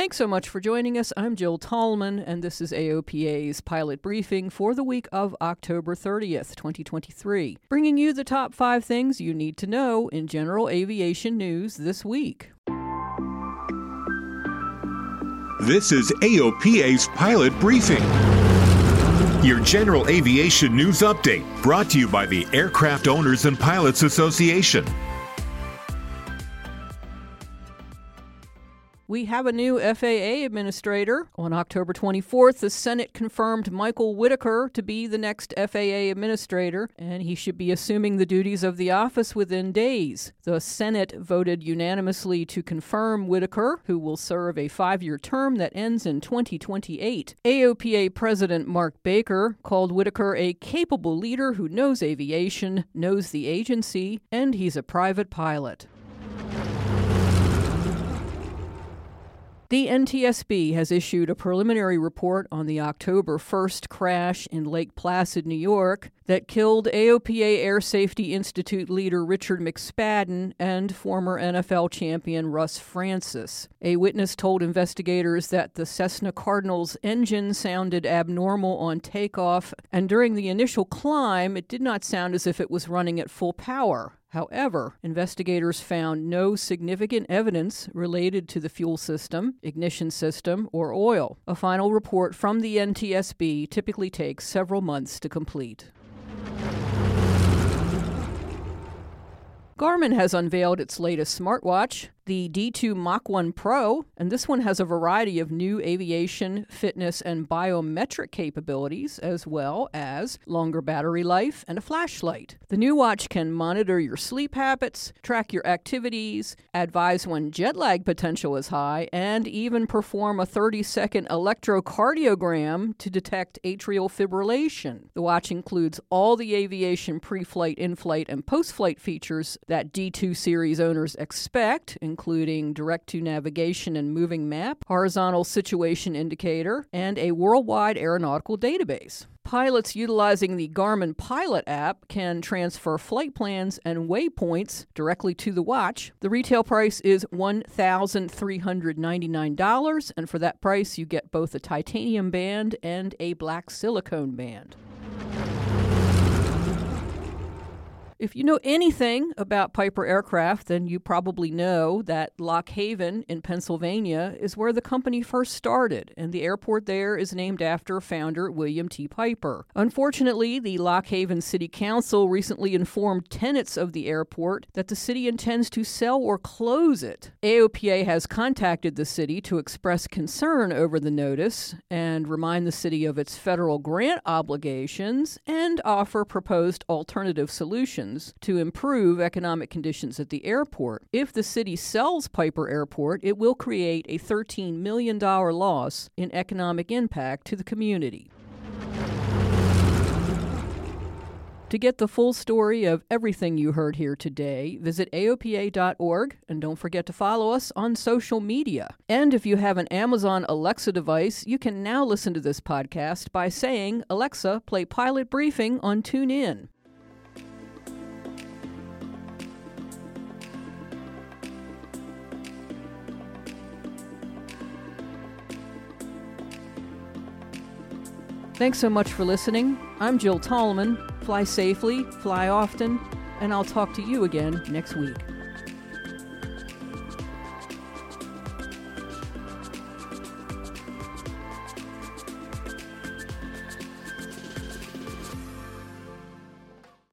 Thanks so much for joining us. I'm Jill Tallman, and this is AOPA's pilot briefing for the week of October 30th, 2023, bringing you the top five things you need to know in general aviation news this week. This is AOPA's pilot briefing. Your general aviation news update brought to you by the Aircraft Owners and Pilots Association. We have a new FAA administrator. On October 24th, the Senate confirmed Michael Whitaker to be the next FAA administrator, and he should be assuming the duties of the office within days. The Senate voted unanimously to confirm Whitaker, who will serve a five year term that ends in 2028. AOPA President Mark Baker called Whitaker a capable leader who knows aviation, knows the agency, and he's a private pilot. The NTSB has issued a preliminary report on the October 1st crash in Lake Placid, New York, that killed AOPA Air Safety Institute leader Richard McSpadden and former NFL champion Russ Francis. A witness told investigators that the Cessna Cardinal's engine sounded abnormal on takeoff, and during the initial climb, it did not sound as if it was running at full power. However, investigators found no significant evidence related to the fuel system, ignition system, or oil. A final report from the NTSB typically takes several months to complete. Garmin has unveiled its latest smartwatch, the D2 Mach 1 Pro, and this one has a variety of new aviation, fitness, and biometric capabilities, as well as longer battery life and a flashlight. The new watch can monitor your sleep habits, track your activities, advise when jet lag potential is high, and even perform a 30 second electrocardiogram to detect atrial fibrillation. The watch includes all the aviation pre flight, in flight, and post flight features that D2 series owners expect, including including direct to navigation and moving map, horizontal situation indicator, and a worldwide aeronautical database. Pilots utilizing the Garmin Pilot app can transfer flight plans and waypoints directly to the watch. The retail price is $1,399, and for that price, you get both a titanium band and a black silicone band. If you know anything about Piper Aircraft, then you probably know that Lock Haven in Pennsylvania is where the company first started, and the airport there is named after founder William T. Piper. Unfortunately, the Lock Haven City Council recently informed tenants of the airport that the city intends to sell or close it. AOPA has contacted the city to express concern over the notice and remind the city of its federal grant obligations and offer proposed alternative solutions to improve economic conditions at the airport. If the city sells Piper Airport, it will create a $13 million loss in economic impact to the community. To get the full story of everything you heard here today, visit AOPA.org and don't forget to follow us on social media. And if you have an Amazon Alexa device, you can now listen to this podcast by saying, Alexa, play Pilot Briefing on TuneIn. Thanks so much for listening. I'm Jill Tallman. Fly safely, fly often, and I'll talk to you again next week.